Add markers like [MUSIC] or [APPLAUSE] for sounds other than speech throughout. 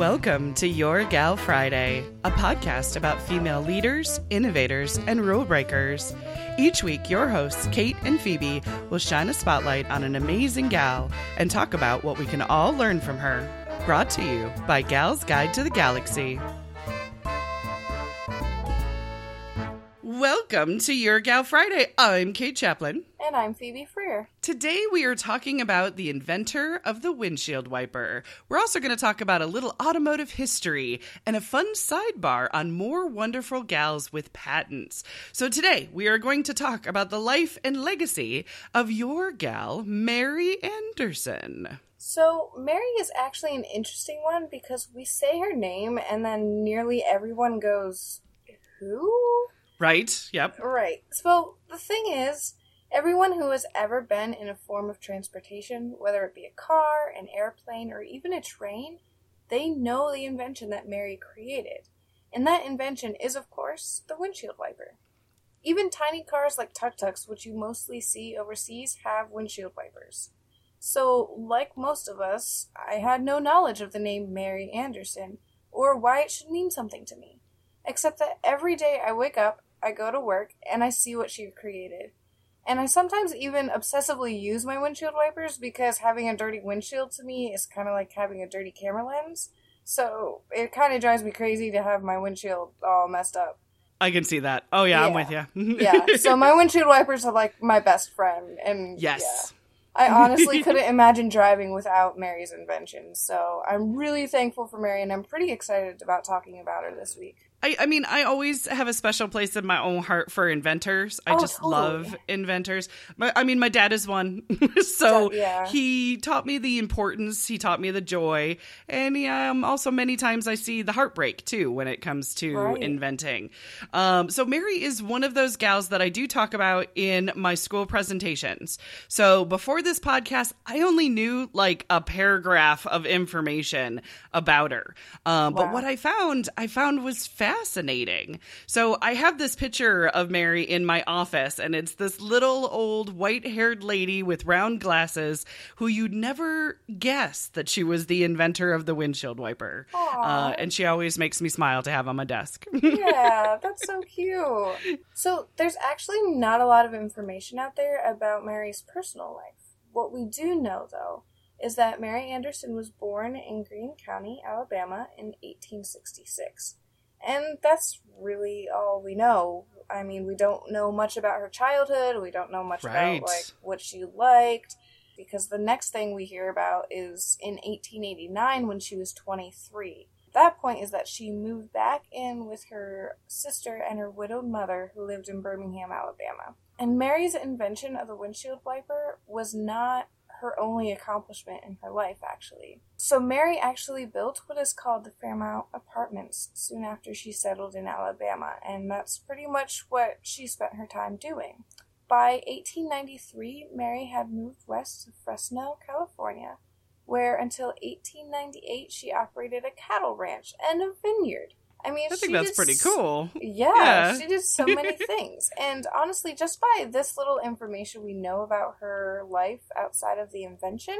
Welcome to Your Gal Friday, a podcast about female leaders, innovators, and rule breakers. Each week, your hosts, Kate and Phoebe, will shine a spotlight on an amazing gal and talk about what we can all learn from her. Brought to you by Gal's Guide to the Galaxy. Welcome to Your Gal Friday. I'm Kate Chaplin. And I'm Phoebe Freer. Today we are talking about the inventor of the windshield wiper. We're also going to talk about a little automotive history and a fun sidebar on more wonderful gals with patents. So today we are going to talk about the life and legacy of your gal, Mary Anderson. So, Mary is actually an interesting one because we say her name and then nearly everyone goes, Who? Right, yep. Right. So, the thing is, everyone who has ever been in a form of transportation, whether it be a car, an airplane, or even a train, they know the invention that Mary created. And that invention is, of course, the windshield wiper. Even tiny cars like tuk tuks, which you mostly see overseas, have windshield wipers. So, like most of us, I had no knowledge of the name Mary Anderson or why it should mean something to me. Except that every day I wake up, I go to work, and I see what she created. And I sometimes even obsessively use my windshield wipers because having a dirty windshield to me is kind of like having a dirty camera lens. So it kind of drives me crazy to have my windshield all messed up. I can see that. Oh yeah, Yeah. I'm with you. [LAUGHS] Yeah, so my windshield wipers are like my best friend, and yes. yeah. I honestly [LAUGHS] couldn't imagine driving without Mary's invention. So I'm really thankful for Mary, and I'm pretty excited about talking about her this week. I, I mean, I always have a special place in my own heart for inventors. I Oh, just totally. love inventors. My, I mean, my dad is one, [LAUGHS] so Yeah. he taught me the importance. He taught me the joy, and he, um, also many times I see the heartbreak too when it comes to Right. inventing. Um, so Mary is one of those gals that I do talk about in my school presentations. So before this podcast, I only knew like a paragraph of information about her. Um, But what I found, I found was fascinating. So I have this picture of Mary in my office, and it's this little old white haired lady with round glasses who you'd never guess that she was the inventor of the windshield wiper. Uh, and she always makes me smile to have on my desk. [LAUGHS] Yeah, that's so cute. So there's actually not a lot of information out there about Mary's personal life. What we do know, though, is that Mary Anderson was born in Greene County, Alabama in 1866. And that's really all we know. I mean, we don't know much about her childhood, we don't know much Right. about like what she liked because the next thing we hear about is in 1889 when she was 23. That point is that she moved back in with her sister and her widowed mother who lived in Birmingham, Alabama. And Mary's invention of the windshield wiper was not her only accomplishment in her life, actually. So, Mary actually built what is called the Fairmount Apartments soon after she settled in Alabama, and that's pretty much what she spent her time doing. By 1893, Mary had moved west to Fresno, California, where until 1898 she operated a cattle ranch and a vineyard. I mean, I think she that's did pretty cool. yeah, Yeah. she did so many [LAUGHS] things. And honestly, just by this little information we know about her life outside of the invention,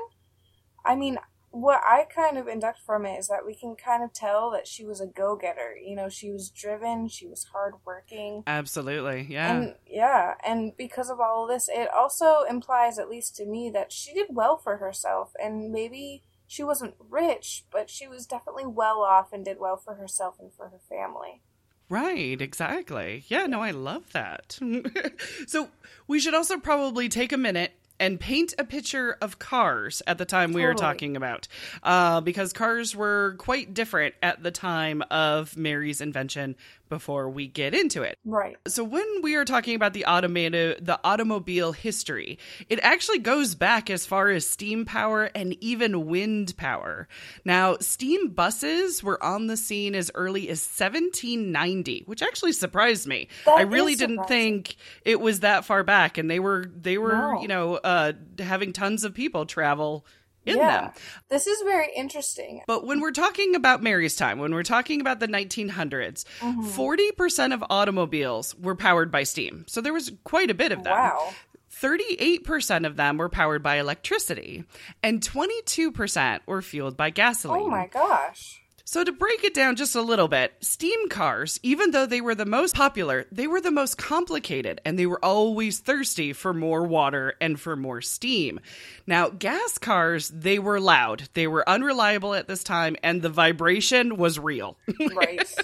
I mean, what I kind of induct from it is that we can kind of tell that she was a go getter. You know, she was driven, she was hardworking. Absolutely. Yeah. And yeah, and because of all of this, it also implies, at least to me, that she did well for herself. And maybe she wasn't rich, but she was definitely well off and did well for herself and for her family. Right, exactly. Yeah, no, I love that. [LAUGHS] so we should also probably take a minute and paint a picture of cars at the time we were talking about, uh, because cars were quite different at the time of Mary's invention. Before we get into it, Right. so when we are talking about the automated the automobile history, it actually goes back as far as steam power and even wind power. Now, steam buses were on the scene as early as 1790, which actually surprised me. That I really didn't think it was that far back and they were they were, No. you know, uh having tons of people travel in yeah. them. This is very interesting. But when we're talking about Mary's time, when we're talking about the 1900s, Mm-hmm. 40% of automobiles were powered by steam. So there was quite a bit of them. Wow. 38% of them were powered by electricity, and 22% were fueled by gasoline. Oh my gosh. So, to break it down just a little bit, steam cars, even though they were the most popular, they were the most complicated and they were always thirsty for more water and for more steam. Now, gas cars, they were loud, they were unreliable at this time, and the vibration was real. [LAUGHS] Right.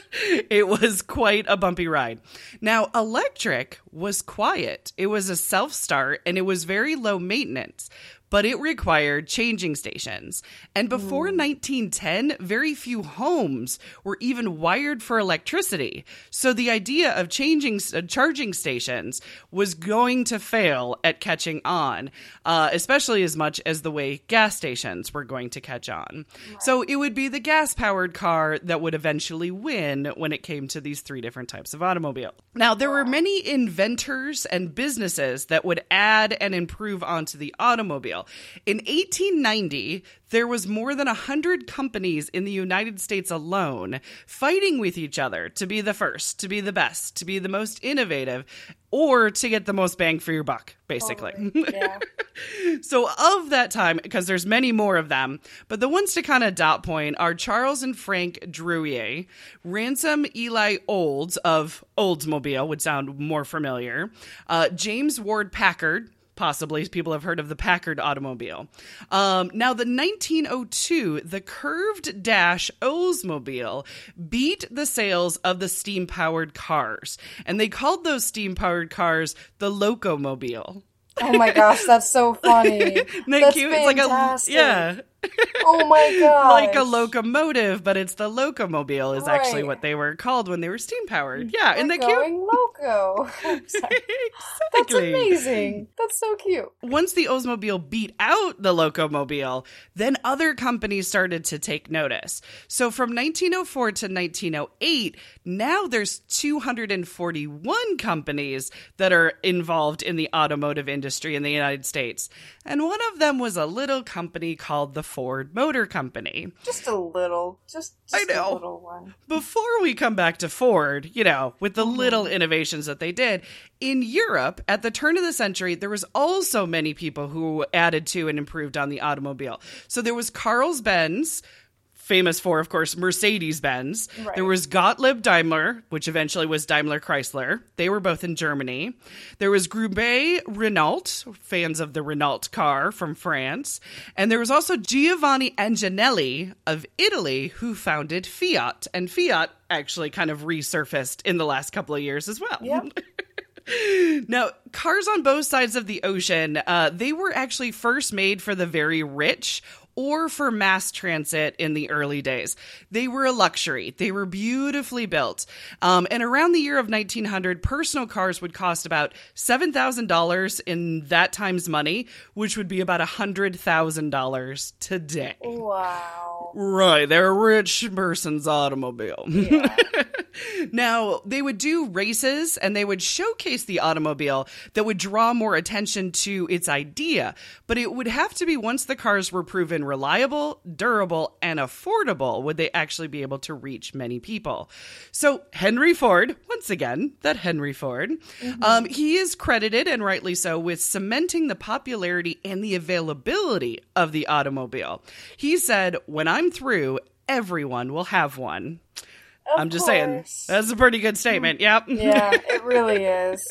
it was quite a bumpy ride. Now, electric was quiet, it was a self start, and it was very low maintenance but it required changing stations. And before 1910, very few homes were even wired for electricity. So the idea of changing uh, charging stations was going to fail at catching on, uh, especially as much as the way gas stations were going to catch on. So it would be the gas powered car that would eventually win when it came to these three different types of automobile. Now, there were many inventors and businesses that would add and improve onto the automobile. In 1890, there was more than 100 companies in the United States alone fighting with each other to be the first, to be the best, to be the most innovative, or to get the most bang for your buck, basically. Totally. Yeah. [LAUGHS] so of that time, because there's many more of them, but the ones to kind of dot point are Charles and Frank Duryea, Ransom Eli Olds of Oldsmobile would sound more familiar, uh, James Ward Packard, possibly people have heard of the Packard automobile. Um, now, the 1902, the curved dash Oldsmobile beat the sales of the steam powered cars, and they called those steam powered cars the Locomobile. Oh my gosh, that's so funny. [LAUGHS] Isn't that's cute? fantastic. It's like a yeah, Oh my god. [LAUGHS] like a locomotive, but it's the locomobile is actually what they were called when they were steam powered. Yeah, We're isn't that cute? loco. [LAUGHS] I'm. [LAUGHS] That's amazing. That's so cute. once the Oldsmobile beat out the Locomobile, then other companies started to take notice. So from 1904 to 1908, now there's 241 companies that are involved in the automotive industry in the United States. And one of them was a little company called the Ford Motor Company. Just a little. Just, I know. a little one. Before we come back to Ford, you know, with the little innovations that they did, in Europe at the turn of the century, there was also many people who added to and improved on the automobile. So there was Carl's Benz, famous for, of course, Mercedes Benz. Right. There was Gottlieb Daimler, which eventually was Daimler Chrysler. They were both in Germany. There was Grube Renault, fans of the Renault car from France. And there was also Giovanni Agnelli of Italy, who founded Fiat. And Fiat actually kind of resurfaced in the last couple of years as well. [LAUGHS] Now, cars on both sides of the ocean, uh, they were actually first made for the very rich or for mass transit in the early days. They were a luxury. They were beautifully built. Um, and around the year of 1900, personal cars would cost about $7,000 in that time's money, which would be about $100,000 today. Wow. Right, they're a rich person's automobile. Yeah. [LAUGHS] Now, they would do races and they would showcase the automobile that would draw more attention to its idea, but it would have to be once the cars were proven reliable, durable, and affordable would they actually be able to reach many people. So, Henry Ford, once again, that Henry Ford, um, he is credited, and rightly so, with cementing the popularity and the availability of the automobile. He said, When I'm through, everyone will have one. Of I'm just saying, that's a pretty good statement. Yep. yeah, [LAUGHS] it really is.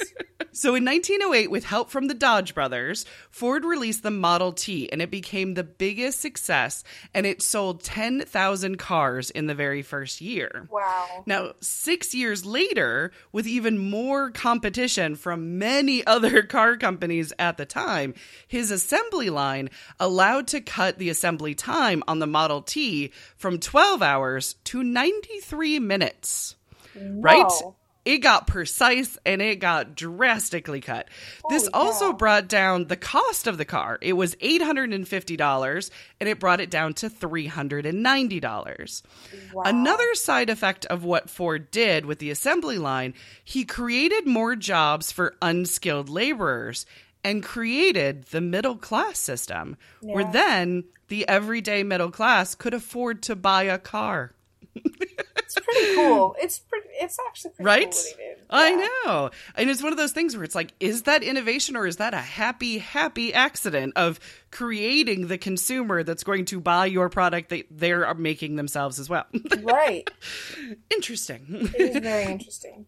So in 1908, with help from the Dodge brothers, Ford released the Model T and it became the biggest success and it sold 10,000 cars in the very first year. Wow. Now, six years later, with even more competition from many [LAUGHS] other car companies at the time, his assembly line allowed to cut the assembly time on the Model T from 12 hours to 93 minutes. Right? It got precise and it got drastically cut. this also brought down the cost of the car. It was $850 and it brought it down to $390. Wow. Another side effect of what Ford did with the assembly line, he created more jobs for unskilled laborers and created the middle class system, where then the everyday middle class could afford to buy a car. [LAUGHS] It's pretty cool. It's pretty. it's actually pretty Right? cool did. I know. And it's one of those things where it's like, is that innovation or is that a happy, happy accident of creating the consumer that's going to buy your product that they're making themselves as well? [LAUGHS] Right. Interesting. It is very interesting.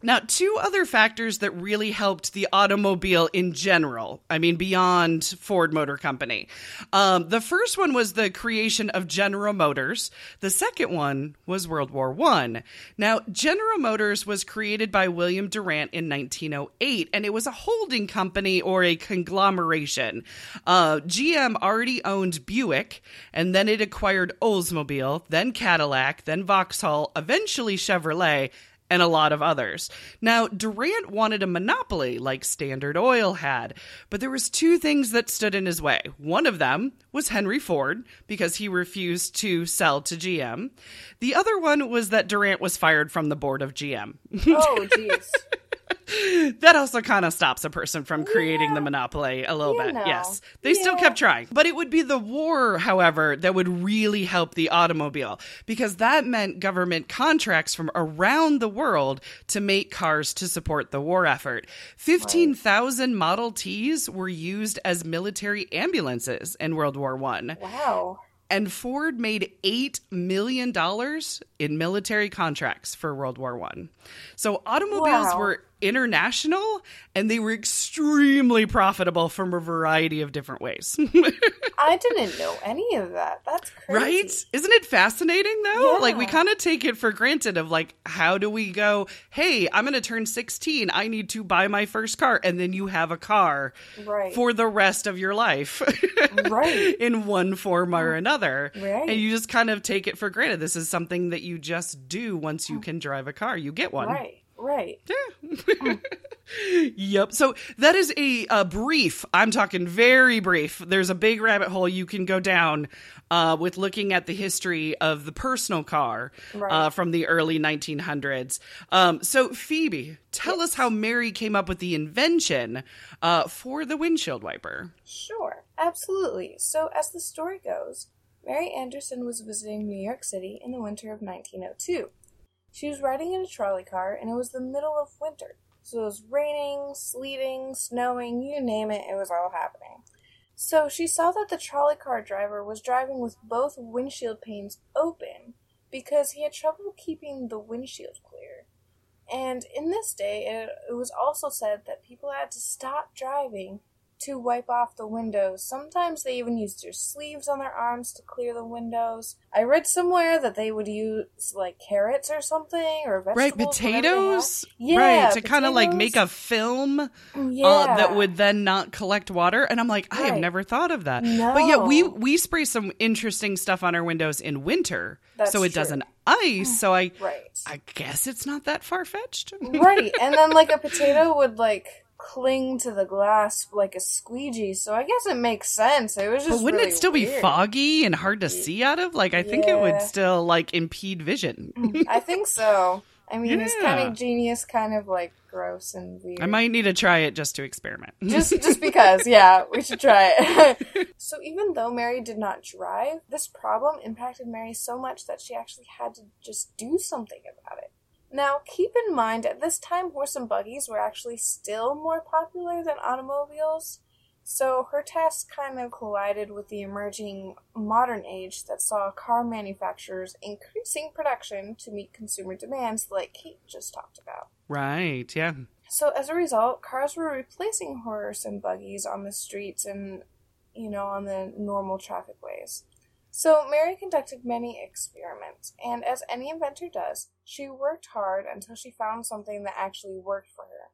Now, two other factors that really helped the automobile in general, I mean, beyond Ford Motor Company. Um, the first one was the creation of General Motors. The second one was World War One. Now, General Motors was created by William Durant in 1908, and it was a holding company or a conglomeration. Uh, GM already owned Buick, and then it acquired Oldsmobile, then Cadillac, then Vauxhall, eventually Chevrolet and a lot of others. Now, Durant wanted a monopoly like Standard Oil had, but there was two things that stood in his way. One of them was Henry Ford because he refused to sell to GM. The other one was that Durant was fired from the board of GM. Oh, jeez. [LAUGHS] [LAUGHS] that also kind of stops a person from creating Yeah. the monopoly a little You bit. know. Yes. They still kept trying. But it would be the war, however, that would really help the automobile because that meant government contracts from around the world to make cars to support the war effort. 15,000 Model Ts were used as military ambulances in World War 1 Wow. and Ford made eight million dollars in military contracts for World War One. So automobiles Wow. were international and they were extremely profitable from a variety of different ways. [LAUGHS] I didn't know any of that. That's crazy. right? Isn't it fascinating though? Yeah. Like we kind of take it for granted of like how do we go, "Hey, I'm going to turn 16. I need to buy my first car." And then you have a car Right. for the rest of your life. [LAUGHS] Right. in one form or mm-hmm. another. Right. And you just kind of take it for granted. This is something that you just do once you oh. can drive a car. You get one. Right. Right. Yep. [LAUGHS] So that is a, a brief, I'm talking very brief. There's a big rabbit hole you can go down uh, with looking at the history of the personal car Right. uh, from the early 1900s. Um, so, Phoebe, tell us how Mary came up with the invention uh, for the windshield wiper. Sure. Absolutely. So, as the story goes, Mary Anderson was visiting New York City in the winter of 1902. She was riding in a trolley car, and it was the middle of winter. So it was raining, sleeting, snowing, you name it, it was all happening. So she saw that the trolley car driver was driving with both windshield panes open because he had trouble keeping the windshield clear. And in this day, it, it was also said that people had to stop driving to wipe off the windows. Sometimes they even used their sleeves on their arms to clear the windows. I read somewhere that they would use like carrots or something or vegetables. Right, whatever they had. potatoes. Yeah, right, to kind of like make a film Yeah, uh, that would then not collect water. And I'm like, I have never thought of that. But yeah, we we spray some interesting stuff on our windows in winter, That's so it true. doesn't ice. So I right, I guess it's not that far fetched. right, and then like a potato would like cling to the glass like a squeegee. So I guess it makes sense. It was just. But wouldn't really it still be foggy and hard to see out of? Like I think it would still like impede vision. Mm, I think so. I mean, it's [LAUGHS] kind of genius, kind of like gross and weird. I might need to try it just to experiment. just [LAUGHS] just because yeah we should try it [LAUGHS] so even though mary did not drive this problem impacted mary so much that she actually had to just do something about it now keep in mind at this time horse and buggies were actually still more popular than automobiles so her task kind of collided with the emerging modern age that saw car manufacturers increasing production to meet consumer demands like kate just talked about right, yeah. so as a result, cars were replacing horse and buggies on the streets and, you know, on the normal traffic ways. So Mary conducted many experiments, and as any inventor does, she worked hard until she found something that actually worked for her.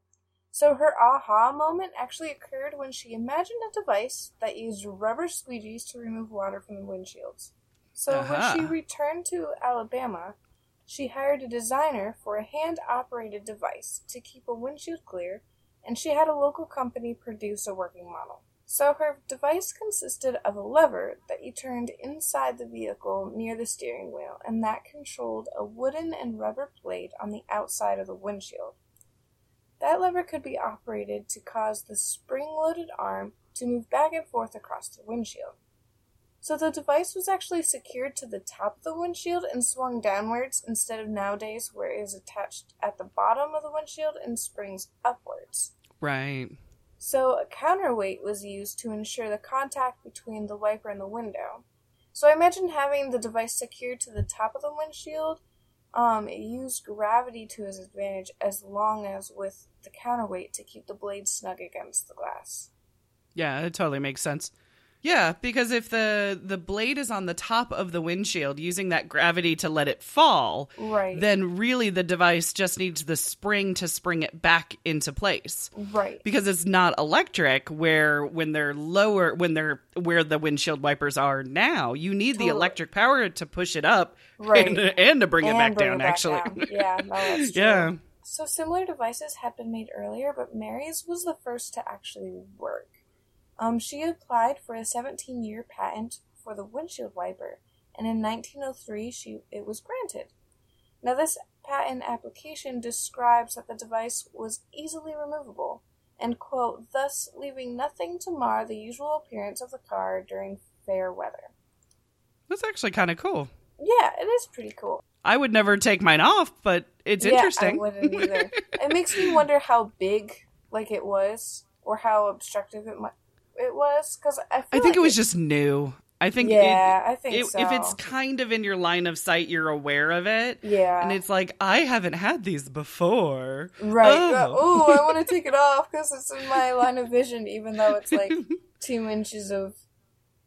So her aha moment actually occurred when she imagined a device that used rubber squeegees to remove water from the windshields. So Aha. when she returned to Alabama, she hired a designer for a hand operated device to keep a windshield clear, and she had a local company produce a working model. So her device consisted of a lever that you turned inside the vehicle near the steering wheel, and that controlled a wooden and rubber plate on the outside of the windshield. That lever could be operated to cause the spring loaded arm to move back and forth across the windshield. So the device was actually secured to the top of the windshield and swung downwards instead of nowadays where it is attached at the bottom of the windshield and springs upwards. Right. So a counterweight was used to ensure the contact between the wiper and the window. So I imagine having the device secured to the top of the windshield, um, it used gravity to its advantage as long as with the counterweight to keep the blade snug against the glass. Yeah, it totally makes sense. Yeah, because if the the blade is on the top of the windshield using that gravity to let it fall, Right. then really the device just needs the spring to spring it back into place. right. Because it's not electric where when they're lower when they're where the windshield wipers are now, you need the electric power to push it up Right. and, and to bring it back bring down it back actually. down. Yeah, no, [LAUGHS] that's true. yeah. So similar devices had been made earlier, but Mary's was the first to actually work. Um, she applied for a 17-year patent for the windshield wiper, and in 1903 she it was granted. Now this patent application describes that the device was easily removable, and quote, thus leaving nothing to mar the usual appearance of the car during fair weather. That's actually kind of cool. Yeah, it is pretty cool. I would never take mine off, but it's Yeah, interesting. I wouldn't either. it makes me [LAUGHS] wonder how big like it was, or how obstructive it might it was. Because I, I think like it was just new. I think it- yeah, I think it- so. if it's kind of in your line of sight, you're aware of it. yeah, And it's like, I haven't had these before. right. Oh. Oh, I want to take it off because it's in my line of vision, even though it's like [LAUGHS] two inches of,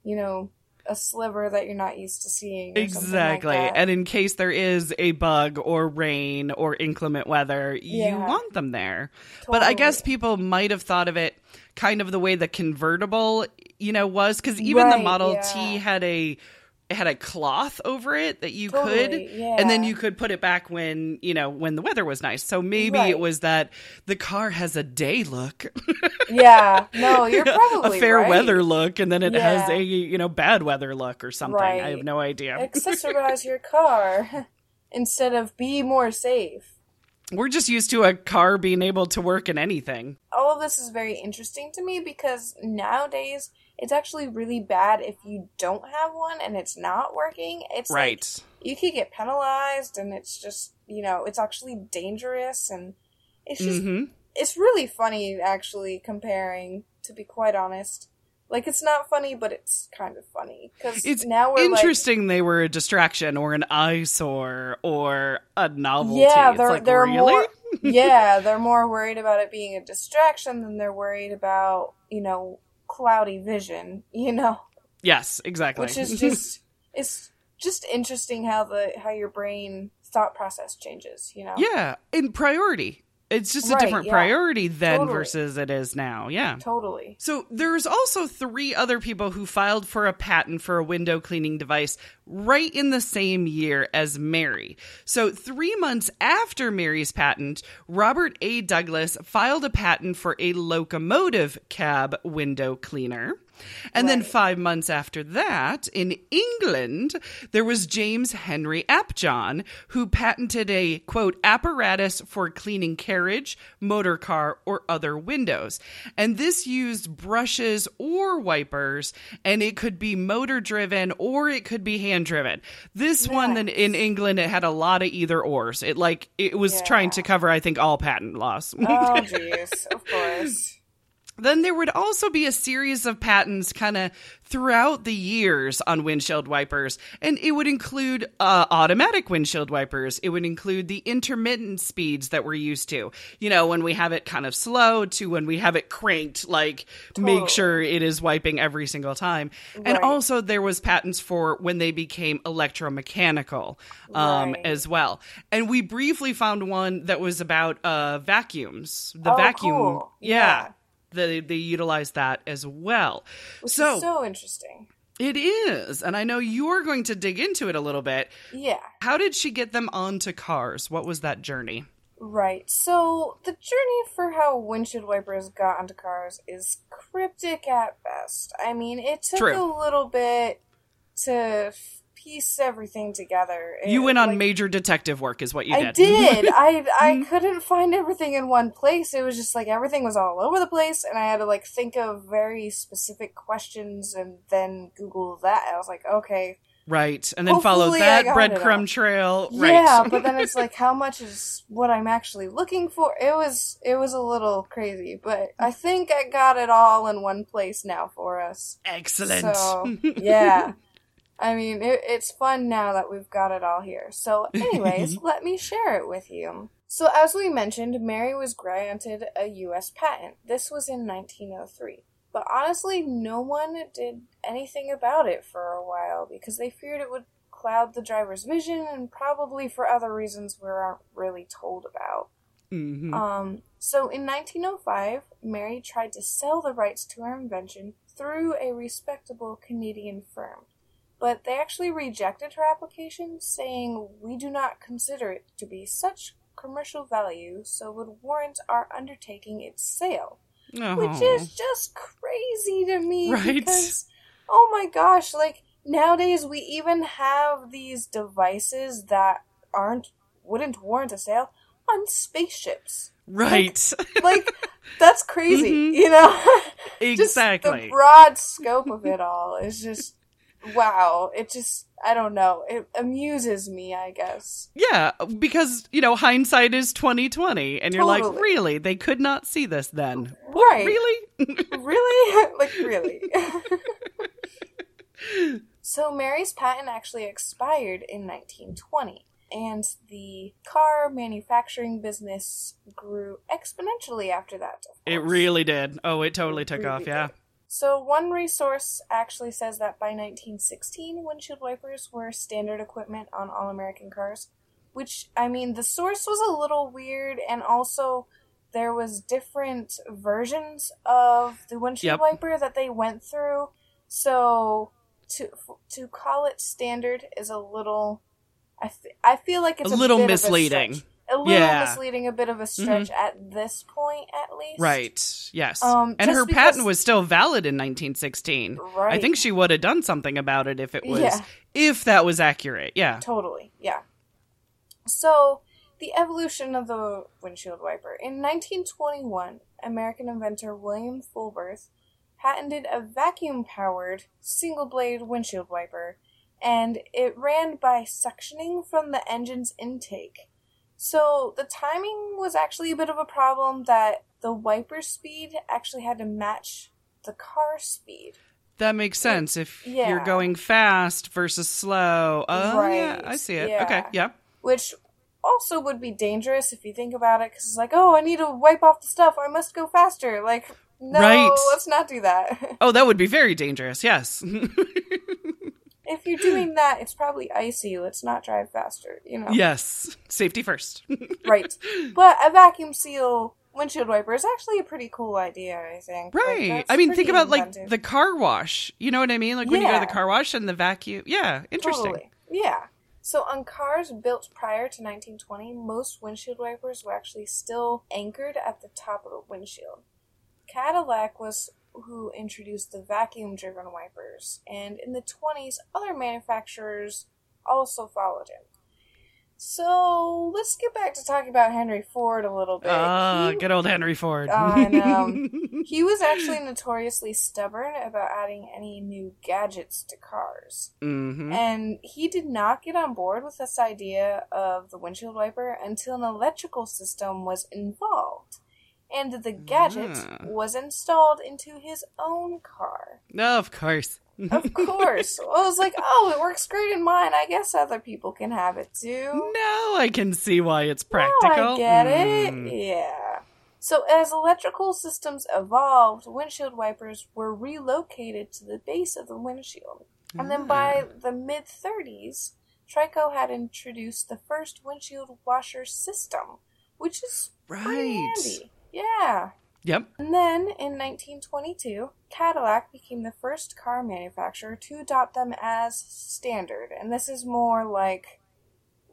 you know, a sliver that you're not used to seeing. like Exactly. that. and in case there is a bug or rain or inclement weather, you want them there. But I guess people might have thought of it kind of the way the convertible, you know, was because even the Model yeah. T had a it had a cloth over it that you Totally, could yeah. and then you could put it back when you know when the weather was nice so maybe Right. it was that the car has a day look yeah, no, [LAUGHS] you're probably a fair right. weather look and then it has a you know bad weather look or something i have no idea Accessorize [LAUGHS] your car [LAUGHS] instead of be more safe. We're just used to a car being able to work in anything all of this is very interesting to me because nowadays it's actually really bad if you don't have one and it's not working. It's like right you could get penalized and it's just, you know, it's actually dangerous and it's just hmm it's really funny actually comparing to be quite honest. Like it's not funny but it's kind of funny. Cuz It's now we're like interesting they were a distraction or an eyesore or a novelty. Yeah, they're like, they're really? more [LAUGHS] yeah, they're more worried about it being a distraction than they're worried about, you know, cloudy vision, you know. yes exactly. Which is just [LAUGHS] it's just interesting how the how your brain thought process changes you know? Yeah in priority it's just a different yeah. priority then Totally. versus it is now yeah totally So there's also three other people who filed for a patent for a window cleaning device right in the same year as Mary. So 3 months after Mary's patent, Robert A. Douglas filed a patent for a locomotive cab window cleaner. And then 5 months after that, in England, there was James Henry Apjohn who patented a quote apparatus for cleaning carriage, motor car, or other windows. And this used brushes or wipers, and it could be motor driven or it could be hand driven. This one then in England, it had a lot of either ors. It like it was Yeah. trying to cover, I think, all patent laws. oh [LAUGHS] jeez of course Then there would also be a series of patents kind of throughout the years on windshield wipers, and it would include uh, automatic windshield wipers. It would include the intermittent speeds that we're used to. You know, when we have it kind of slow to when we have it cranked, like make sure it is wiping every single time. And also there was patents for when they became electromechanical um, Right. as well. And we briefly found one that was about uh, vacuums. The Oh, vacuum, cool. yeah Yeah. They they utilize that as well. which so, is so interesting it is, and I know you're going to dig into it a little bit. yeah How did she get them onto cars? What was that journey? right so the journey for how windshield wipers got onto cars is cryptic at best i mean it took True. a little bit to piece everything together. You went on like, major detective work, is what you did. I did. [LAUGHS] I I Mhm. couldn't find everything in one place. It was just like everything was all over the place, and I had to like think of very specific questions and then Google that. I was like, okay, right, and then follow Hopefully that breadcrumb trail. Right. yeah. [LAUGHS] But then it's like, how much is what I'm actually looking for? It was it was a little crazy, but I think I got it all in one place now for us. Excellent. So [LAUGHS] yeah. I mean, it, it's fun now that we've got it all here. So, anyways, [LAUGHS] let me share it with you. So, as we mentioned, Mary was granted a U.S. patent. This was in 1903. But honestly, no one did anything about it for a while because they feared it would cloud the driver's vision and probably for other reasons we aren't really told about. Mhm. Um, so in 1905, Mary tried to sell the rights to her invention through a respectable Canadian firm. But they actually rejected her application, saying, We do not consider it to be such commercial value, so would warrant our undertaking its sale. Which Oh. is just crazy to me. [LAUGHS] Right. Because, oh my gosh, like, nowadays we even have these devices that aren't, wouldn't warrant a sale on spaceships right. like that's [LAUGHS] crazy Mhm. you know [LAUGHS] exactly. the broad scope of it all is just wow it just i don't know it amuses me i guess Yeah, because you know hindsight is twenty twenty, and you're like, really? They could not see this then. right Really? [LAUGHS] really [LAUGHS] like really [LAUGHS] so mary's patent actually expired in 1920 and the car manufacturing business grew exponentially after that It really did. Oh, it totally took Really off. Yeah. So, one resource actually says that by 1916, windshield wipers were standard equipment on all American cars. Which, I mean, the source was a little weird, and also there was different versions of the windshield Yep. wiper that they went through. So, to to call it standard is a little. I I feel like it's A a, little misleading. stretch. A, little Yeah. misleading, a bit of a stretch at this point, at least. Right. Yes. Um, and her because- patent was still valid in 1916. Right. I think she would have done something about it if it was Yeah. if that was accurate. Yeah. Totally, yeah. So, the evolution of the windshield wiper. In 1921, American inventor William Folberth patented a vacuum powered single blade windshield wiper, and it ran by suctioning from the engine's intake. So, the timing was actually a bit of a problem that the wiper speed actually had to match the car speed. That makes sense if Yeah. you're going fast versus slow. Oh, right. yeah, I see it. yeah. Okay, yeah. which also would be dangerous if you think about it because it's like oh i need to wipe off the stuff i must go faster like no Right. let's not do that [LAUGHS] Oh, that would be very dangerous. Yes. [LAUGHS] if you're doing that it's probably icy let's not drive faster you know yes. Safety first. [LAUGHS] right but a vacuum seal windshield wiper is actually a pretty cool idea i think Right. that's I mean, think about like the car wash. You know what I mean? Like when you go to the car wash and the vacuum. Yeah, interesting. Totally. Yeah. So on cars built prior to 1920, most windshield wipers were actually still anchored at the top of the windshield. Cadillac was who introduced the vacuum driven wipers, and in the 20s, other manufacturers also followed him. So let's get back to talking about Henry Ford a little bit. Ah, He- good old Henry Ford. I know. [LAUGHS] he was actually notoriously stubborn about adding any new gadgets to cars. hmm And he did not get on board with this idea of the windshield wiper until an electrical system was involved. And the gadget Ah. was installed into his own car. No, of course. Of [LAUGHS] course. I was like, oh, it works great in mine. I guess other people can have it too. Now I can see why it's Now practical. I get Mm. it. Yeah. So as electrical systems evolved, windshield wipers were relocated to the base of the windshield. And then by Ah. the mid 30s, Trico had introduced the first windshield washer system, which is pretty Right. handy. Yeah. Yep. And then in 1922, Cadillac became the first car manufacturer to adopt them as standard. And this is more like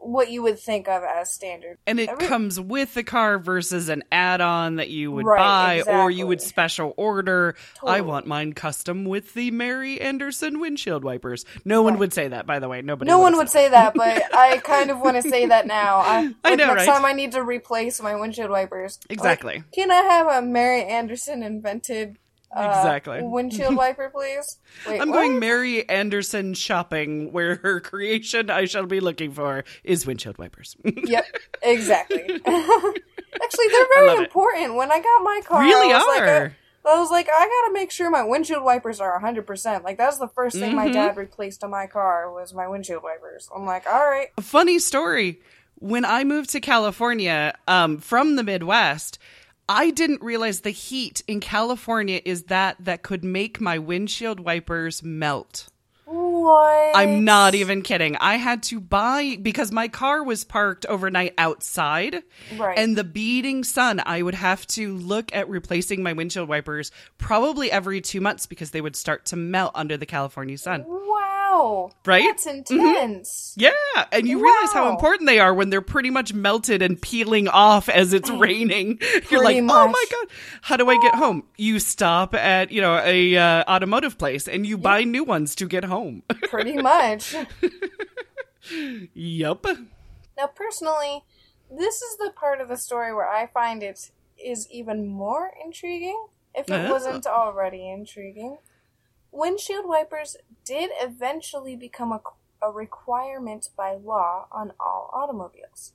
what you would think of as standard. And it Every- comes with the car versus an add-on that you would Right, buy or you would special order. I want mine custom with the Mary Anderson windshield wipers. No one would say that, by the way. Nobody. no one have would say that, but I [LAUGHS] kind of want to say that now. I, [LAUGHS] I like, know, next right? time I need to replace my windshield wipers. Exactly. Like, can I have a Mary Anderson invented uh, Exactly. windshield [LAUGHS] wiper, please? Wait, I'm what? going Mary Anderson shopping, where her creation I shall be looking for is windshield wipers. [LAUGHS] Yep, exactly. [LAUGHS] Actually, they're very love it. important. When I got my car, really I was like, are. I was like, I gotta make sure my windshield wipers are 100%. Like, that's the first thing my Mhm. dad replaced on my car was my windshield wipers. I'm like, alright. Funny story. When I moved to California um, from the Midwest, I didn't realize the heat in California is that that could make my windshield wipers melt. What? I'm not even kidding. I had to buy because my car was parked overnight outside. Right. And the beating sun, I would have to look at replacing my windshield wipers probably every two months because they would start to melt under the California sun. Wow. Right? Mm-hmm. Intense. Yeah, and you realize how important they are when they're pretty much melted and peeling off as it's raining. [LAUGHS] You're like, Pretty oh my god, how do I get home? You stop at you know a uh, automotive place and you buy new ones to get home. [LAUGHS] Pretty much. yup. Now, personally, this is the part of the story where I find it is even more intriguing, if it Oh. wasn't already intriguing. Windshield wipers did eventually become a, a requirement by law on all automobiles.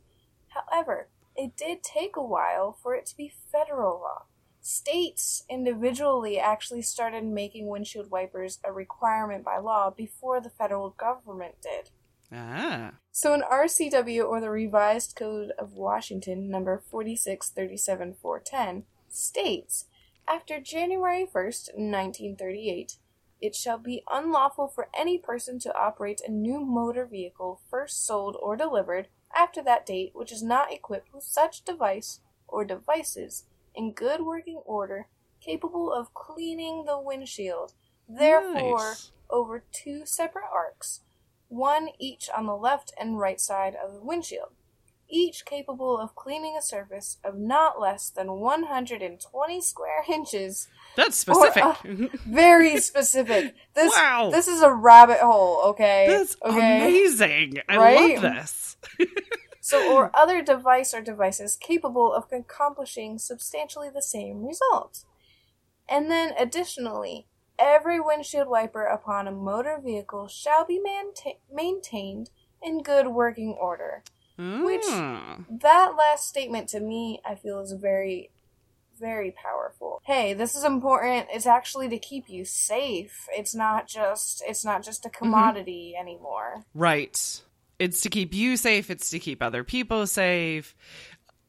However, it did take a while for it to be federal law. States individually actually started making windshield wipers a requirement by law before the federal government did. Ah. So, in RCW or the Revised Code of Washington, number 4637410, states after January 1st, 1938, it shall be unlawful for any person to operate a new motor vehicle first sold or delivered after that date which is not equipped with such device or devices in good working order capable of cleaning the windshield. Therefore, Nice. over two separate arcs, one each on the left and right side of the windshield, each capable of cleaning a surface of not less than 120 square inches. That's Or, specific. uh, Very specific. [LAUGHS] This Wow. this is a rabbit hole, okay? That's okay. amazing. I Right? love this. [LAUGHS] So, or other device or devices capable of accomplishing substantially the same result. And then, additionally, every windshield wiper upon a motor vehicle shall be mainta- maintained in good working order. Which- Ah. That last statement to me, I feel, is very, very powerful. Hey, this is important. It's actually to keep you safe. It's not just, it's not just a commodity anymore. Right. It's to keep you safe, it's to keep other people safe.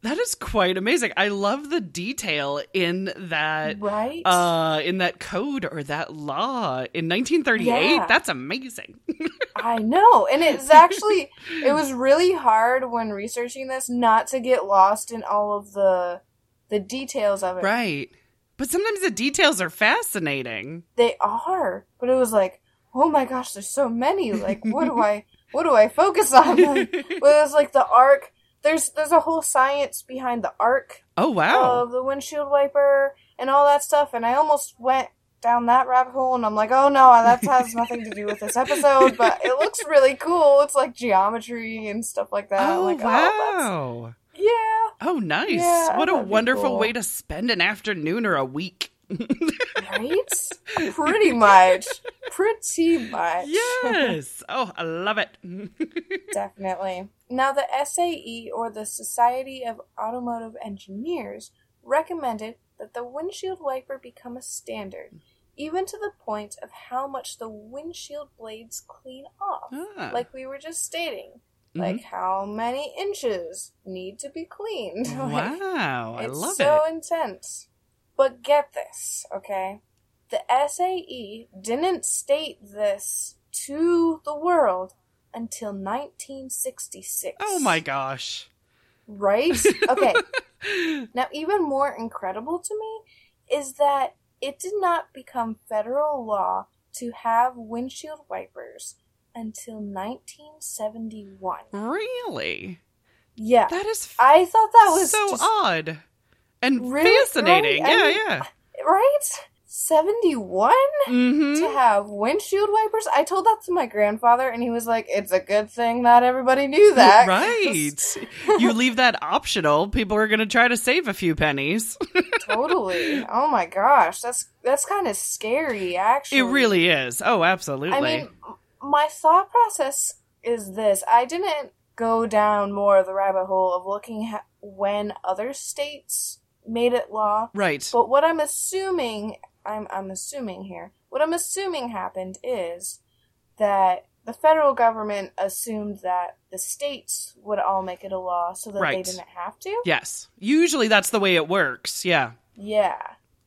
That is quite amazing. I love the detail in that Right? uh in that code or that law in 1938. Yeah. That's amazing. [LAUGHS] I know. And it's actually it was really hard when researching this not to get lost in all of the the details of it. right. But sometimes the details are fascinating. They are. But it was like, "Oh my gosh, there's so many. Like what do I [LAUGHS] what do I focus on?" Like, [LAUGHS] well, it was like the arc. There's there's a whole science behind the arc oh wow. of the windshield wiper and all that stuff and I almost went down that rabbit hole and I'm like, "Oh no, that has [LAUGHS] nothing to do with this episode, but it looks really cool. It's like geometry and stuff like that." oh like, oh, that's- wow. Yeah, Oh nice. Yeah, what a wonderful cool. way to spend an afternoon or a week. right? [LAUGHS] Pretty much. Pretty much. yes. Oh, I love it. [LAUGHS] Definitely. Now, the SAE, or the Society of Automotive Engineers, recommended that the windshield wiper become a standard, even to the point of how much the windshield blades clean off. Ah. Like we were just stating. Mhm. Like how many inches need to be cleaned. [LAUGHS] Like, Wow, I it's love so it. intense. But get this, okay? The SAE didn't state this to the world until 1966. Oh my gosh. Right? [LAUGHS] Okay. now, even more incredible to me is that it did not become federal law to have windshield wipers until 1971. Really? Yeah. That is I thought that was so odd and Really? fascinating. Right? I Yeah, mean, yeah. right? 71 Mm-hmm. to have windshield wipers? I told that to my grandfather and he was like, "It's a good thing not everybody knew that." Right. you [LAUGHS] leave that optional, people are going to try to save a few pennies. [LAUGHS] totally. Oh my gosh, that's that's kind of scary actually. It really is. Oh, absolutely. I mean, my thought process is this. I didn't go down more of the rabbit hole of looking at when other states made it law, right. but what I'm assuming, I'm I'm assuming here, what I'm assuming happened is that the federal government assumed that the states would all make it a law so that they didn't have to. Yes. Usually that's the way it works. Yeah. Yeah.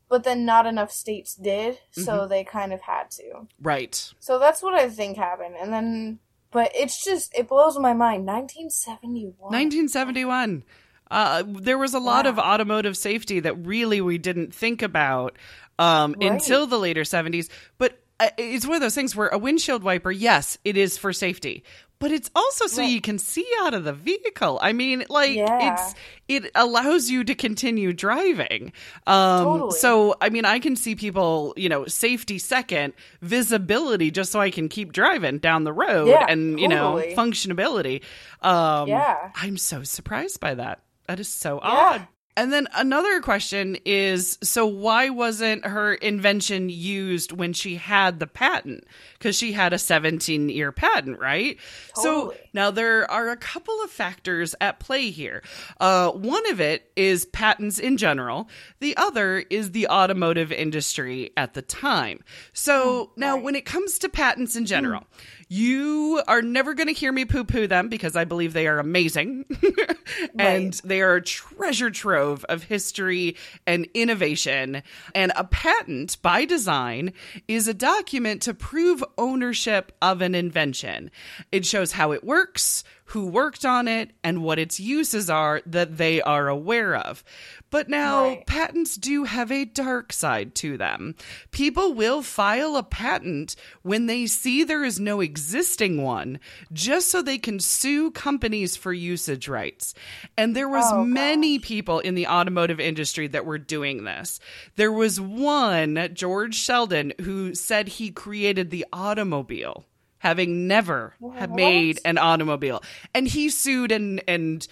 But then not enough states did, Mm-hmm. so they kind of had to. Right. So that's what I think happened. And then, but it's just, it blows my mind. 1971. 1971. Uh, there was a lot Wow. of automotive safety that really we didn't think about um, Right. until the later 70s. But uh, it's one of those things where a windshield wiper, yes, it is for safety. But it's also so Right. you can see out of the vehicle. I mean, like Yeah. it's it allows you to continue driving. Um Totally. so I mean, I can see people, you know, safety second, visibility just so I can keep driving down the road Yeah, and, you know, functionability. Um Yeah. I'm so surprised by that. That is so Yeah. odd. And then another question is so why wasn't her invention used when she had the patent? Because she had a 17 year patent, right? So now there are a couple of factors at play here. Uh, one of it is patents in general, the other is the automotive industry at the time. So now, right. when it comes to patents in general, you are never going to hear me poo poo them because I believe they are amazing. [LAUGHS] and they are a treasure trove of history and innovation. And a patent, by design, is a document to prove ownership of an invention. It shows how it works, who worked on it, and what its uses are that they are aware of. But now, Right. patents do have a dark side to them. People will file a patent when they see there is no existing one, just so they can sue companies for usage rights. And there was Oh, many people in the automotive industry that were doing this. There was one, George Selden, who said he created the automobile. Having never had What? made an automobile, and he sued and and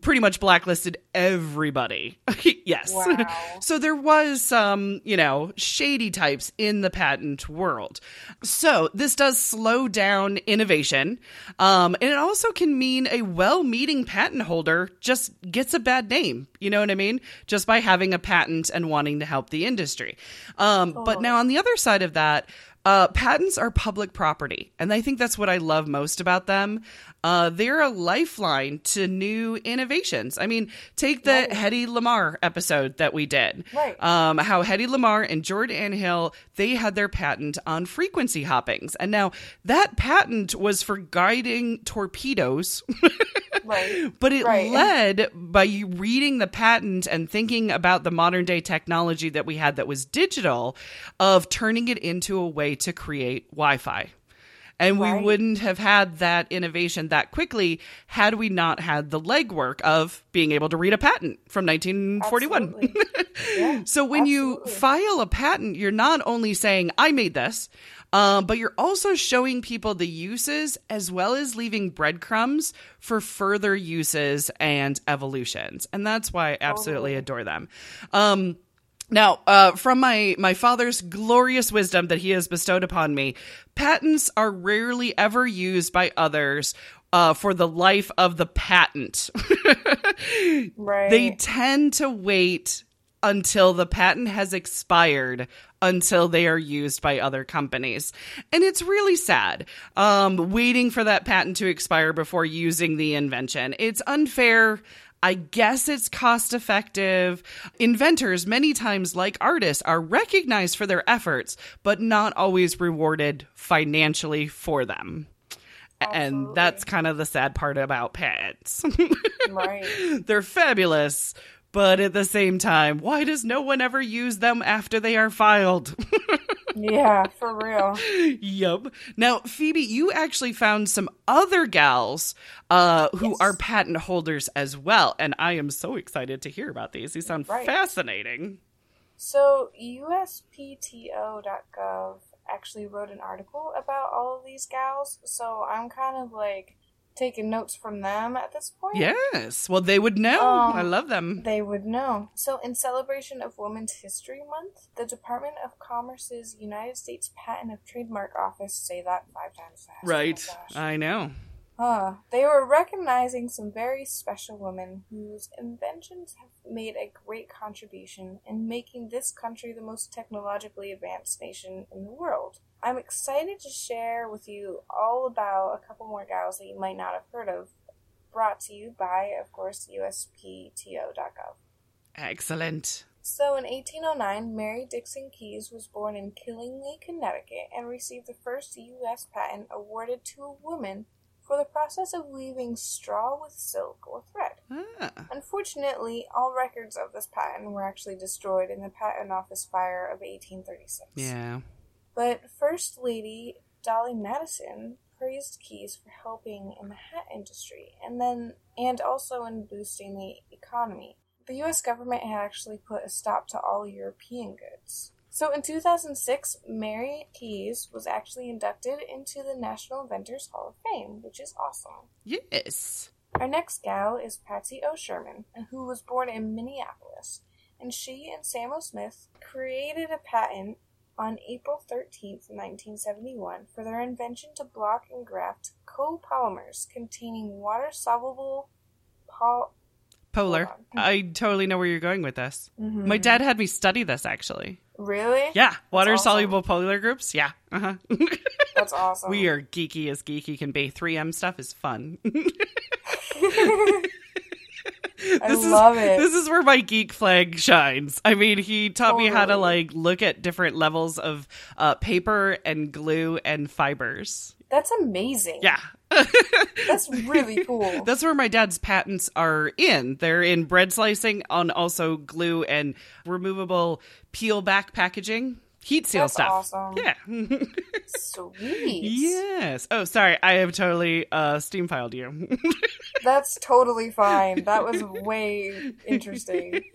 pretty much blacklisted everybody. [LAUGHS] yes. Wow. [LAUGHS] So there was some, you know, shady types in the patent world. So this does slow down innovation. Um, and it also can mean a well meaning patent holder just gets a bad name. You know what I mean? Just by having a patent and wanting to help the industry. Um, But now on the other side of that, uh, patents are public property, and I think that's what I love most about them. Uh, they're a lifeline to new innovations. I mean, take the Right. Hedy Lamarr episode that we did. Right. Um, how Hedy Lamarr and George Antheil they had their patent on frequency hoppings, and now that patent was for guiding torpedoes. [LAUGHS] Right. But it Right. led by you reading the patent and thinking about the modern day technology that we had that was digital of turning it into a way to create Wi Fi. And we wouldn't have had that innovation that quickly had we not had the legwork of being able to read a patent from 1941. [LAUGHS] Yeah, So when you file a patent, you're not only saying I made this, um, but you're also showing people the uses as well as leaving breadcrumbs for further uses and evolutions, and that's why I absolutely Totally. adore them. Um, now, uh, from my my father's glorious wisdom that he has bestowed upon me, patents are rarely ever used by others. Uh, for the life of the patent. [LAUGHS] Right. They tend to wait until the patent has expired until they are used by other companies. And it's really sad um, waiting for that patent to expire before using the invention. It's unfair. I guess it's cost effective. Inventors, many times like artists, are recognized for their efforts, but not always rewarded financially for them. And that's kind of the sad part about patents. [LAUGHS] right. They're fabulous, but at the same time, why does no one ever use them after they are filed? [LAUGHS] yeah, for real. Yup. Now, Phoebe, you actually found some other gals uh, who Yes. are patent holders as well, and I am so excited to hear about these. These sound Right. fascinating. So, USPTO.gov actually wrote an article about all of these gals, so I'm kind of like taking notes from them at this point. Yes. Well, they would know. Um, I love them. They would know. So, in celebration of Women's History Month, the Department of Commerce's United States Patent and Trademark Office, say that five times fast. oh Right. gosh. I know. Uh, they were recognizing some very special women whose inventions have made a great contribution in making this country the most technologically advanced nation in the world. I'm excited to share with you all about a couple more gals that you might not have heard of, brought to you by, of course, USPTO.gov. Excellent. So in 1809, Mary Dixon Kies was born in Killingly, Connecticut, and received the first U.S. patent awarded to a woman for the process of weaving straw with silk or thread. Ah. Unfortunately, all records of this patent were actually destroyed in the Patent Office fire of 1836. Yeah. But First Lady Dolley Madison praised Kies for helping in the hat industry and then and also in boosting the economy. The US government had actually put a stop to all European goods. So in 2006, Mary Kies was actually inducted into the National Inventors Hall of Fame, which is awesome. Yes. Our next gal is Patsy O. Sherman, who was born in Minneapolis, and she and Samuel Smith created a patent on April 13th, 1971, for their invention to block and graft copolymers containing water soluble pol- Polar. I totally know where you're going with this. Mhm. My dad had me study this actually. Really? Yeah. Water awesome. soluble polar groups. Yeah. Uh-huh. [LAUGHS] That's awesome. we are geeky as geeky can be. 3M stuff is fun. [LAUGHS] [LAUGHS] [LAUGHS] I This is- it. This is where my geek flag shines. I mean, he taught me how to like look at different levels of uh, paper and glue and fibers. That's amazing. Yeah. [LAUGHS] That's really [LAUGHS] cool. That's where my dad's patents are in. They're in bread slicing, on also glue and removable peel back packaging, heat seal That's stuff. awesome. Yeah. Sweet. [LAUGHS] yes. Oh, sorry. I have totally uh, steam filed you. [LAUGHS] That's totally fine. That was way interesting. [LAUGHS]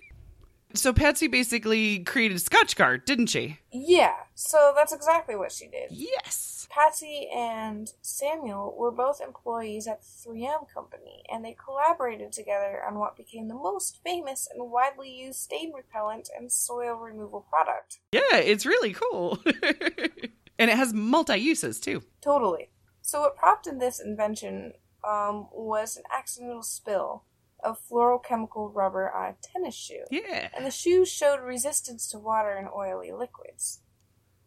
so Patsy basically created Scotchgard, didn't she? Yeah, so that's exactly what she did. Yes. Patsy and Samuel were both employees at the 3M company, and they collaborated together on what became the most famous and widely used stain repellent and soil removal product. Yeah, it's really cool. [LAUGHS] and it has multi uses too. Totally. So, what prompted this invention um, was an accidental spill of fluorochemical rubber on a tennis shoe. Yeah. and the shoes showed resistance to water and oily liquids.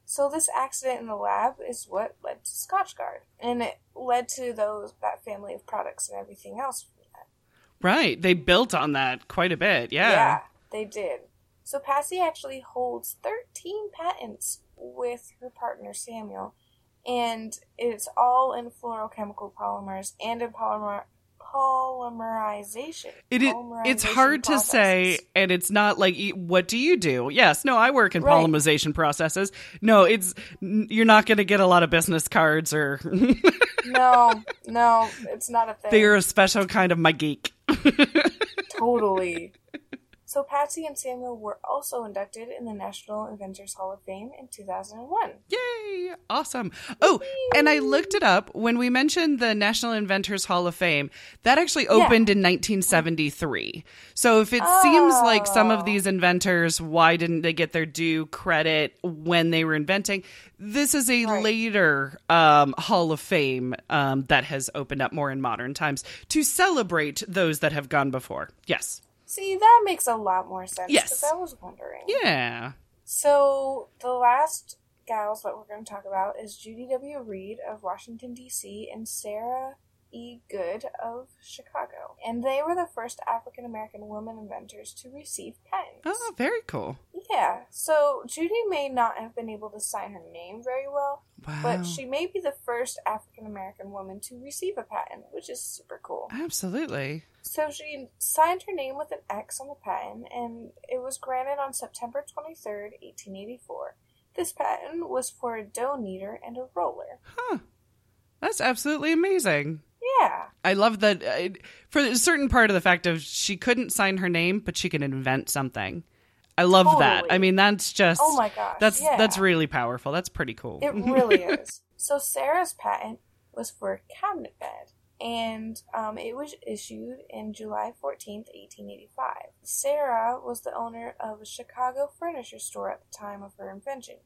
So this accident in the lab is what led to Scotchgard, and it led to those that family of products and everything else from that. Right. They built on that quite a bit. Yeah. Yeah, they did. So Patsy actually holds 13 patents with her partner Samuel, and it's all in fluorochemical polymers and in polymer polymerization. It is, it's hard to say, and it's not like, what do you do? Yes, no, I work in Right. polymerization processes. No, it's, you're not going to get a lot of business cards or, [LAUGHS] No, no, it's not a thing. they're a special kind of my geek. [LAUGHS] Totally. So Patsy and Samuel were also inducted in the National Inventors Hall of Fame in 2001. Yay! Awesome. Oh, and I looked it up. When we mentioned the National Inventors Hall of Fame, that actually opened in 1973. So if it seems like some of Oh. these inventors, why didn't they get their due credit when they were inventing? This is a Right. later um, Hall of Fame um, that has opened up more in modern times to celebrate those that have gone before. Yes. See, that makes a lot more sense. Yes. Because I was wondering. Yeah. So the last gals that we're going to talk about is Judy W. Reed of Washington, D.C., and Sarah E. Goode of Chicago. And they were the first African American women inventors to receive patents. Oh, very cool. Yeah, so Judy may not have been able to sign her name very well, Wow. but she may be the first African American woman to receive a patent, which is super cool. Absolutely. So she signed her name with an X on the patent, and it was granted on September 23rd, 1884. This patent was for a dough kneader and a roller. Huh. That's absolutely amazing. Yeah. I love that uh, for a certain part of the fact of she couldn't sign her name, but she can invent something. I love that. I mean, that's just Oh my gosh. that's yeah. that's really powerful. That's pretty cool. It [LAUGHS] really is. So Sarah's patent was for a cabinet bed, and um, it was issued in July 14th, 1885. Sarah was the owner of a Chicago furniture store at the time of her invention,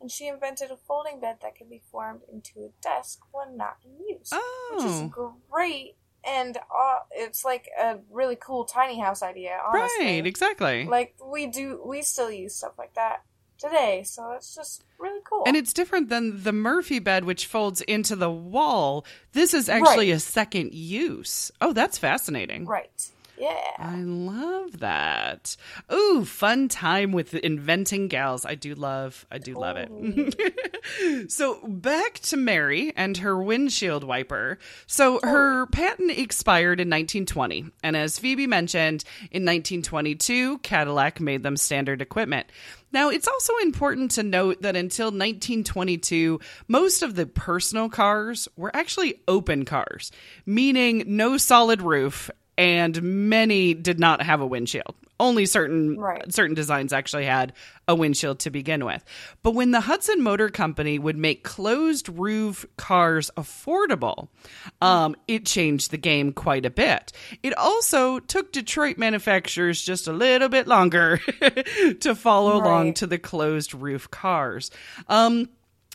and she invented a folding bed that could be formed into a desk when not in use, which is oh, great. And uh, it's like a really cool tiny house idea, honestly. right, exactly. Like we do, we still use stuff like that today, so it's just really cool. And it's different than the Murphy bed, which folds into the wall. This is actually Right. a second use. Oh, that's fascinating. right, yeah. I love that. Ooh, fun time with inventing gals. I do love, I do love it. Oh. [LAUGHS] so back to Mary and her windshield wiper. So oh. her patent expired in 1920, and as Phoebe mentioned, in 1922, Cadillac made them standard equipment. Now, it's also important to note that until 1922, most of the personal cars were actually open cars, meaning no solid roof and many did not have a windshield. Only certain Right. certain designs actually had a windshield to begin with. But when the Hudson Motor Company would make closed roof cars affordable, um, it changed the game quite a bit. It also took Detroit manufacturers just a little bit longer [LAUGHS] to follow along to the closed roof cars. Um,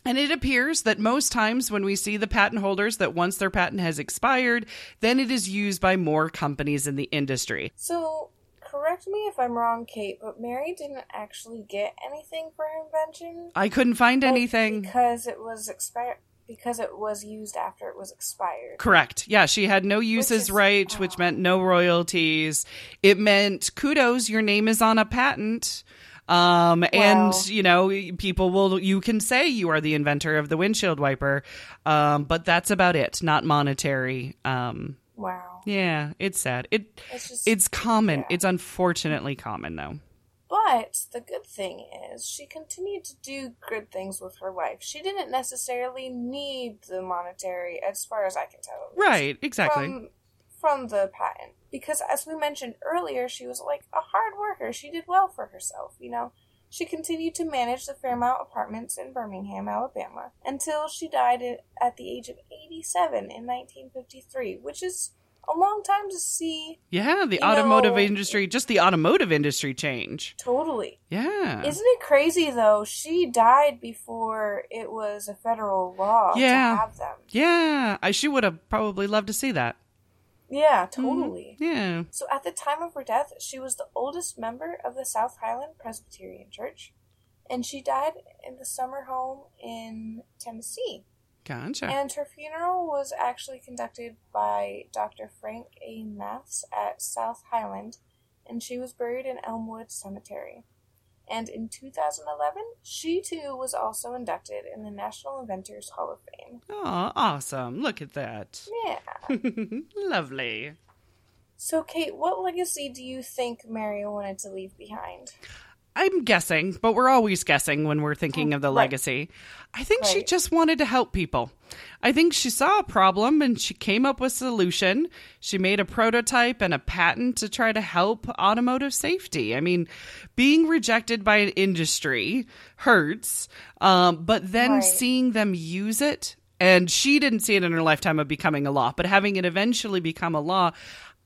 and it appears that most times when we see the patent holders that once their patent has expired, then it is used by more companies in the industry. So, correct me if I'm wrong, Kate, but Mary didn't actually get anything for her invention. I couldn't find anything. because it was expired. Because it was used after it was expired. Correct. Yeah, she had no uses is- right, which meant no royalties. It meant kudos, your name is on a patent. Um, and you know, people will, you can say you are the inventor of the windshield wiper. Um, but that's about it, not monetary. Um, Wow. yeah, it's sad. It, It's just. it's common. yeah. It's unfortunately common though. But the good thing is, she continued to do good things with her life. She didn't necessarily need the monetary, as far as I can tell. Right, exactly. From, from the patent. Because, as we mentioned earlier, she was like a hard worker. She did well for herself, you know? She continued to manage the Fairmount Apartments in Birmingham, Alabama, until she died at, the age of 87 in 1953, which is a long time to see yeah, the automotive know- industry, just the automotive industry change. totally. Yeah. Isn't it crazy though? She died before it was a federal law Yeah. to have them. yeah, I she would have probably loved to see that. Yeah, mm-hmm. totally. Yeah. So at the time of her death, she was the oldest member of the South Highland Presbyterian Church, and she died in the summer home in Tennessee. Gotcha. And her funeral was actually conducted by Dr. Frank A. Maths at South Highland, and she was buried in Elmwood Cemetery. And in 2011, she too was also inducted in the National Inventors Hall of Fame. Oh, awesome. Look at that. Yeah. [LAUGHS] Lovely. So, Kate, what legacy do you think Mary wanted to leave behind? I'm guessing, but we're always guessing when we're thinking of the Right. legacy. I think she just wanted to help people. I think she saw a problem and she came up with a solution. She made a prototype and a patent to try to help automotive safety. I mean, being rejected by an industry hurts, um, but then Right. seeing them use it, and she didn't see it in her lifetime of becoming a law, but having it eventually become a law,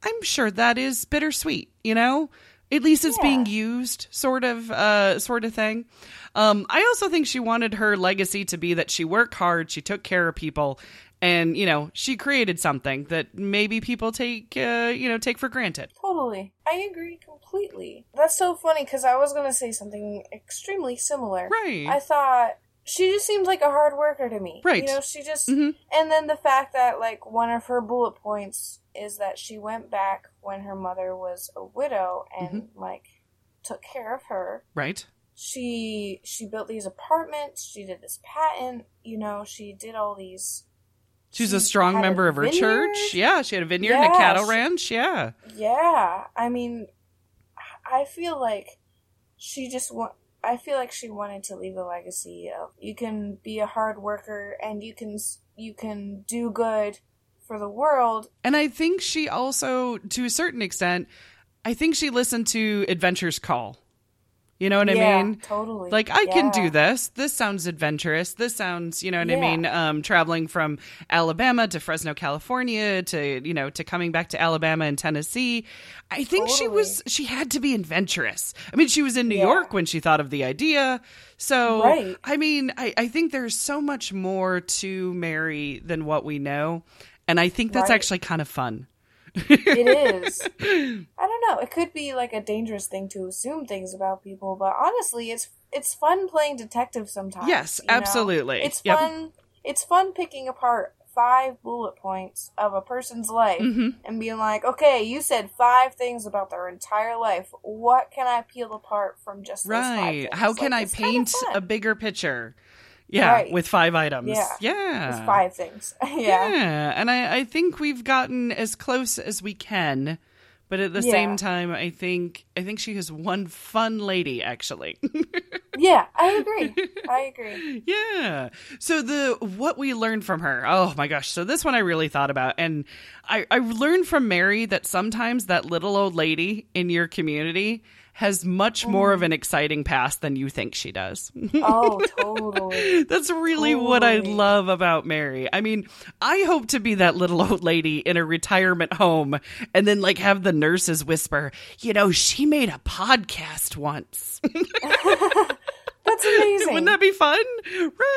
I'm sure that is bittersweet, you know? At least it's Yeah. being used, sort of, uh, sort of thing. Um, I also think she wanted her legacy to be that she worked hard, she took care of people, and you know, she created something that maybe people take, uh, you know, take for granted. Totally. I agree completely. That's so funny because I was going to say something extremely similar. Right. I thought she just seemed like a hard worker to me. Right. You know, she just. Mhm. And then the fact that, like, one of her bullet points is that she went back when her mother was a widow and, Mm-hmm. like, took care of her. Right. She she built these apartments. She did this patent. You know, she did all these. She's she a strong member of her vineyard. church. Yeah, she had a vineyard and a cattle she- ranch. Yeah. Yeah, I mean, I feel like she just want. I feel like she wanted to leave a legacy of you can be a hard worker and you can you can do good for the world. And I think she also, to a certain extent, I think she listened to Adventure's Call. You know what yeah, I mean? Totally. Like I yeah. can do this. This sounds adventurous. This sounds, you know what Yeah. I mean? Um, traveling from Alabama to Fresno, California, to you know, to coming back to Alabama and Tennessee. I think she was. She had to be adventurous. I mean, she was in New. York when she thought of the idea. So, Right. I mean, I, I think there's so much more to Mary than what we know, and I think that's Right. actually kind of fun. It is. [LAUGHS] I don't know. It could be like a dangerous thing to assume things about people, but honestly, it's it's fun playing detective sometimes. Yes, you know? absolutely. It's Yep. fun. It's fun picking apart five bullet points of a person's life Mhm. and being like, okay, you said five things about their entire life. What can I peel apart from just Right. How can I it's kinda paint a bigger picture? Yeah, Right. with five items. Yeah. Yeah. With five things? [LAUGHS] yeah. Yeah. And I, I think we've gotten as close as we can. But at the Yeah. same time, I think I think she is one fun lady, actually. [LAUGHS] Yeah, I agree. I agree. yeah. So the what we learned from her. Oh my gosh. So this one I really thought about, and I I learned from Mary that sometimes that little old lady in your community has much more Mm. of an exciting past than you think she does. Oh, [LAUGHS] totally. That's really what I love about Mary. I mean, I hope to be that little old lady in a retirement home and then like have the nurses whisper, you know, she made a podcast once. [LAUGHS] That's [LAUGHS] amazing. Wouldn't that be fun?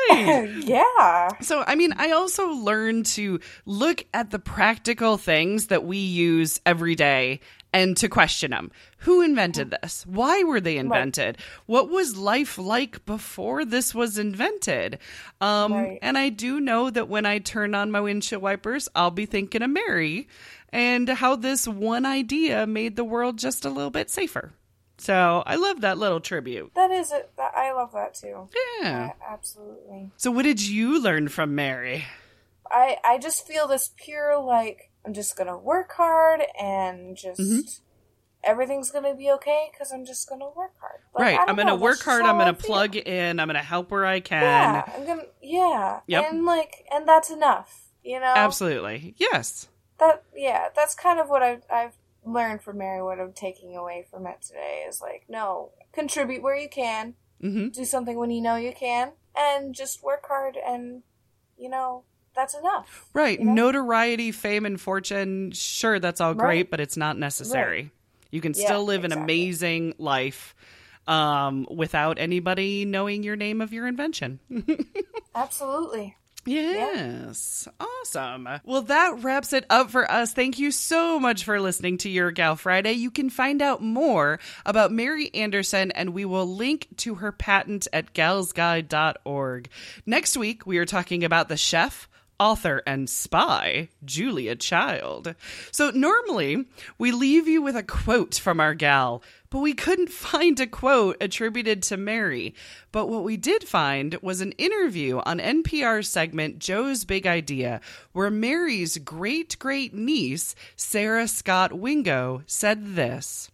Right. yeah. So, I mean, I also learned to look at the practical things that we use every day and to question them. Who invented this? Why were they invented? What was life like before this was invented? Um, Right. And I do know that when I turn on my windshield wipers, I'll be thinking of Mary and how this one idea made the world just a little bit safer. So I love that little tribute. That is it. I love that too. Yeah. I- absolutely. So, what did you learn from Mary? I I just feel this pure like I'm just gonna work hard and just Mhm. everything's gonna be okay because I'm just gonna work hard. Like, right. I'm to know, work hard. I'm how going I to feel. plug in. I'm to help where I can. Yeah, I'm gonna. Yeah. Yep. And like, and that's enough. You know. Absolutely. Yes. That yeah. That's kind of what I've I've learned from Mary. What I'm taking away from it today is like, no, contribute where you can. hmm Do something when you know you can, and just work hard. And you know, that's enough. Right. You know? Notoriety, fame, and fortune. Sure, that's all great, Right. but it's not necessary. You can Yeah, still live an amazing life um, without anybody knowing your name of your invention. [LAUGHS] Absolutely. Yes. Awesome. Well, that wraps it up for us. Thank you so much for listening to Your Gal Friday. You can find out more about Mary Anderson, and we will link to her patent at galsguide.org. Next week, we are talking about the chef. Author and spy, Julia Child. So, normally we leave you with a quote from our gal, but we couldn't [LAUGHS] find a quote attributed to Mary. But what we did find was an interview on NPR's segment Joe's Big Idea, where Mary's great great niece, Sarah Scott Wingo, said this.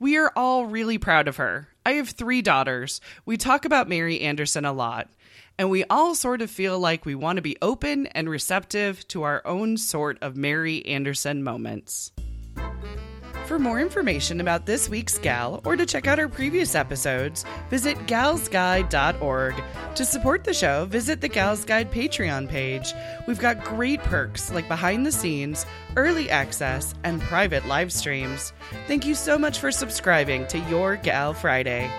We are all really proud of her. I have three daughters. We talk about Mary Anderson a lot. And we all sort of feel like we want to be open and receptive to our own sort of Mary Anderson moments. For more information about this week's gal or to check out our previous episodes, visit galsguide.org. To support the show, visit the Gals Guide Patreon page. We've got great perks like behind the scenes, early access, and private live streams. Thank you so much for subscribing to Your Gal Friday.